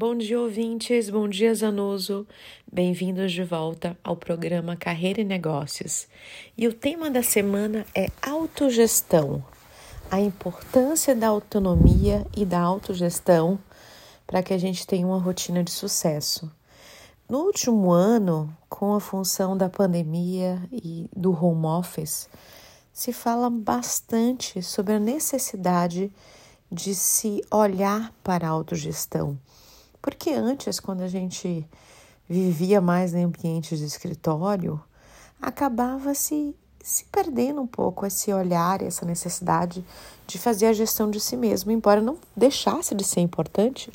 Bom dia, ouvintes. Bom dia, Zanuso. Bem-vindos de volta ao programa Carreira e Negócios. E o tema da semana é autogestão. A importância da autonomia e da autogestão para que a gente tenha uma rotina de sucesso. No último ano, com a função da pandemia e do home office, se fala bastante sobre a necessidade de se olhar para a autogestão porque antes, quando a gente vivia mais em ambientes de escritório, acabava se, se perdendo um pouco esse olhar, essa necessidade de fazer a gestão de si mesmo, embora não deixasse de ser importante,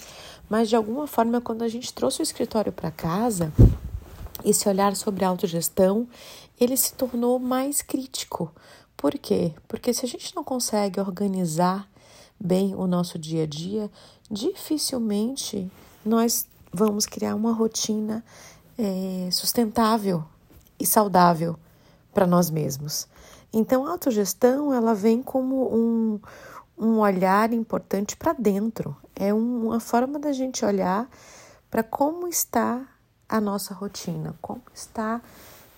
mas de alguma forma, quando a gente trouxe o escritório para casa, esse olhar sobre a autogestão, ele se tornou mais crítico. Por quê? Porque se a gente não consegue organizar bem o nosso dia a dia, dificilmente nós vamos criar uma rotina é, sustentável e saudável para nós mesmos. Então, a autogestão ela vem como um, um olhar importante para dentro. É uma forma da gente olhar para como está a nossa rotina, como está,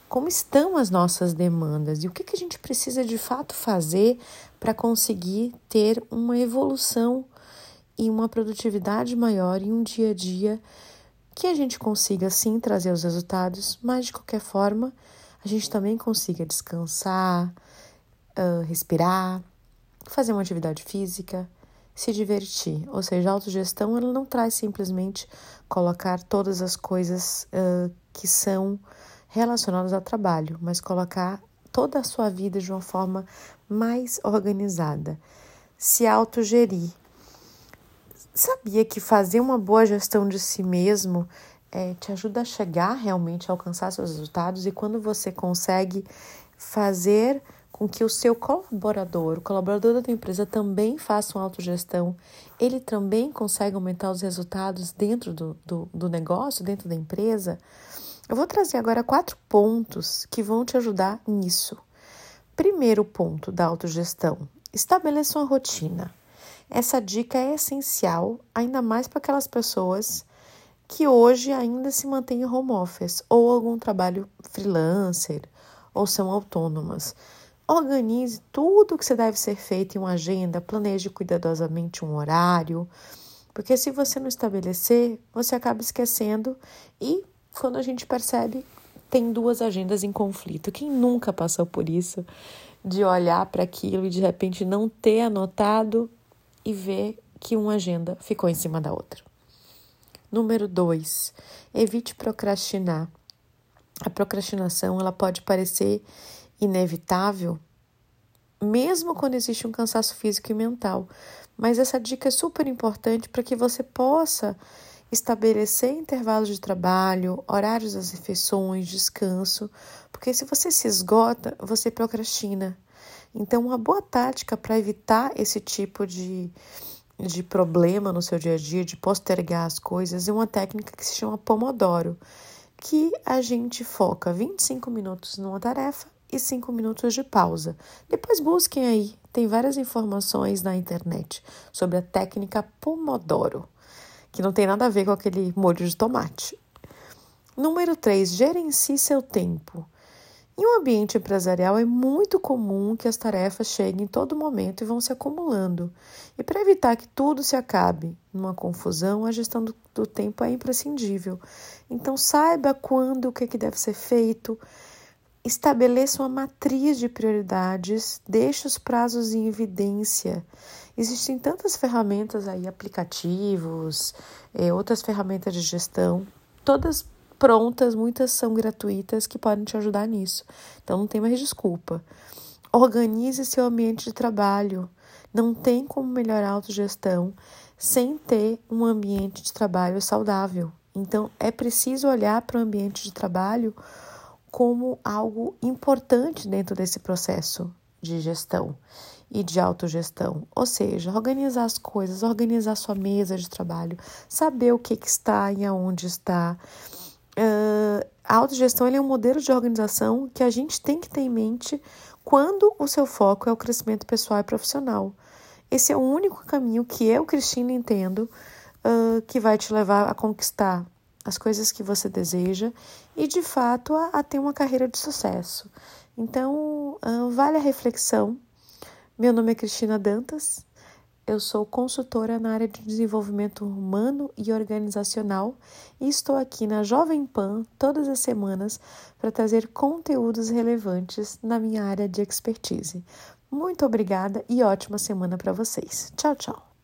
como estão as nossas demandas e o que, que a gente precisa de fato fazer para conseguir ter uma evolução e uma produtividade maior em um dia a dia que a gente consiga sim trazer os resultados, mas de qualquer forma a gente também consiga descansar, uh, respirar, fazer uma atividade física, se divertir. Ou seja, a autogestão ela não traz simplesmente colocar todas as coisas uh, que são relacionadas ao trabalho, mas colocar toda a sua vida de uma forma mais organizada. Se autogerir, Sabia que fazer uma boa gestão de si mesmo é, te ajuda a chegar realmente a alcançar seus resultados e quando você consegue fazer com que o seu colaborador, o colaborador da tua empresa também faça uma autogestão, ele também consegue aumentar os resultados dentro do, do, do negócio, dentro da empresa. Eu vou trazer agora quatro pontos que vão te ajudar nisso. Primeiro ponto da autogestão: estabeleça uma rotina. Essa dica é essencial, ainda mais para aquelas pessoas que hoje ainda se mantêm em home office ou algum trabalho freelancer ou são autônomas. Organize tudo o que deve ser feito em uma agenda, planeje cuidadosamente um horário, porque se você não estabelecer, você acaba esquecendo e quando a gente percebe, tem duas agendas em conflito. Quem nunca passou por isso? De olhar para aquilo e de repente não ter anotado e ver que uma agenda ficou em cima da outra. Número 2. Evite procrastinar. A procrastinação ela pode parecer inevitável, mesmo quando existe um cansaço físico e mental. Mas essa dica é super importante para que você possa estabelecer intervalos de trabalho, horários das refeições, descanso, porque se você se esgota, você procrastina. Então, uma boa tática para evitar esse tipo de, de problema no seu dia a dia, de postergar as coisas, é uma técnica que se chama Pomodoro, que a gente foca 25 minutos numa tarefa e 5 minutos de pausa. Depois busquem aí, tem várias informações na internet sobre a técnica Pomodoro, que não tem nada a ver com aquele molho de tomate. Número 3, gerencie seu tempo. Em um ambiente empresarial é muito comum que as tarefas cheguem em todo momento e vão se acumulando. E para evitar que tudo se acabe numa confusão, a gestão do, do tempo é imprescindível. Então saiba quando o que, é que deve ser feito, estabeleça uma matriz de prioridades, deixe os prazos em evidência. Existem tantas ferramentas aí, aplicativos, é, outras ferramentas de gestão, todas prontas, muitas são gratuitas que podem te ajudar nisso. Então não tem mais desculpa. Organize seu ambiente de trabalho. Não tem como melhorar a autogestão sem ter um ambiente de trabalho saudável. Então é preciso olhar para o ambiente de trabalho como algo importante dentro desse processo de gestão e de autogestão. Ou seja, organizar as coisas, organizar sua mesa de trabalho, saber o que, que está e aonde está autogestão é um modelo de organização que a gente tem que ter em mente quando o seu foco é o crescimento pessoal e profissional. Esse é o único caminho que eu, Cristina, entendo uh, que vai te levar a conquistar as coisas que você deseja e, de fato, a, a ter uma carreira de sucesso. Então, uh, vale a reflexão. Meu nome é Cristina Dantas, eu sou consultora na área de desenvolvimento humano e organizacional e estou aqui na Jovem Pan todas as semanas para trazer conteúdos relevantes na minha área de expertise. Muito obrigada e ótima semana para vocês. Tchau, tchau.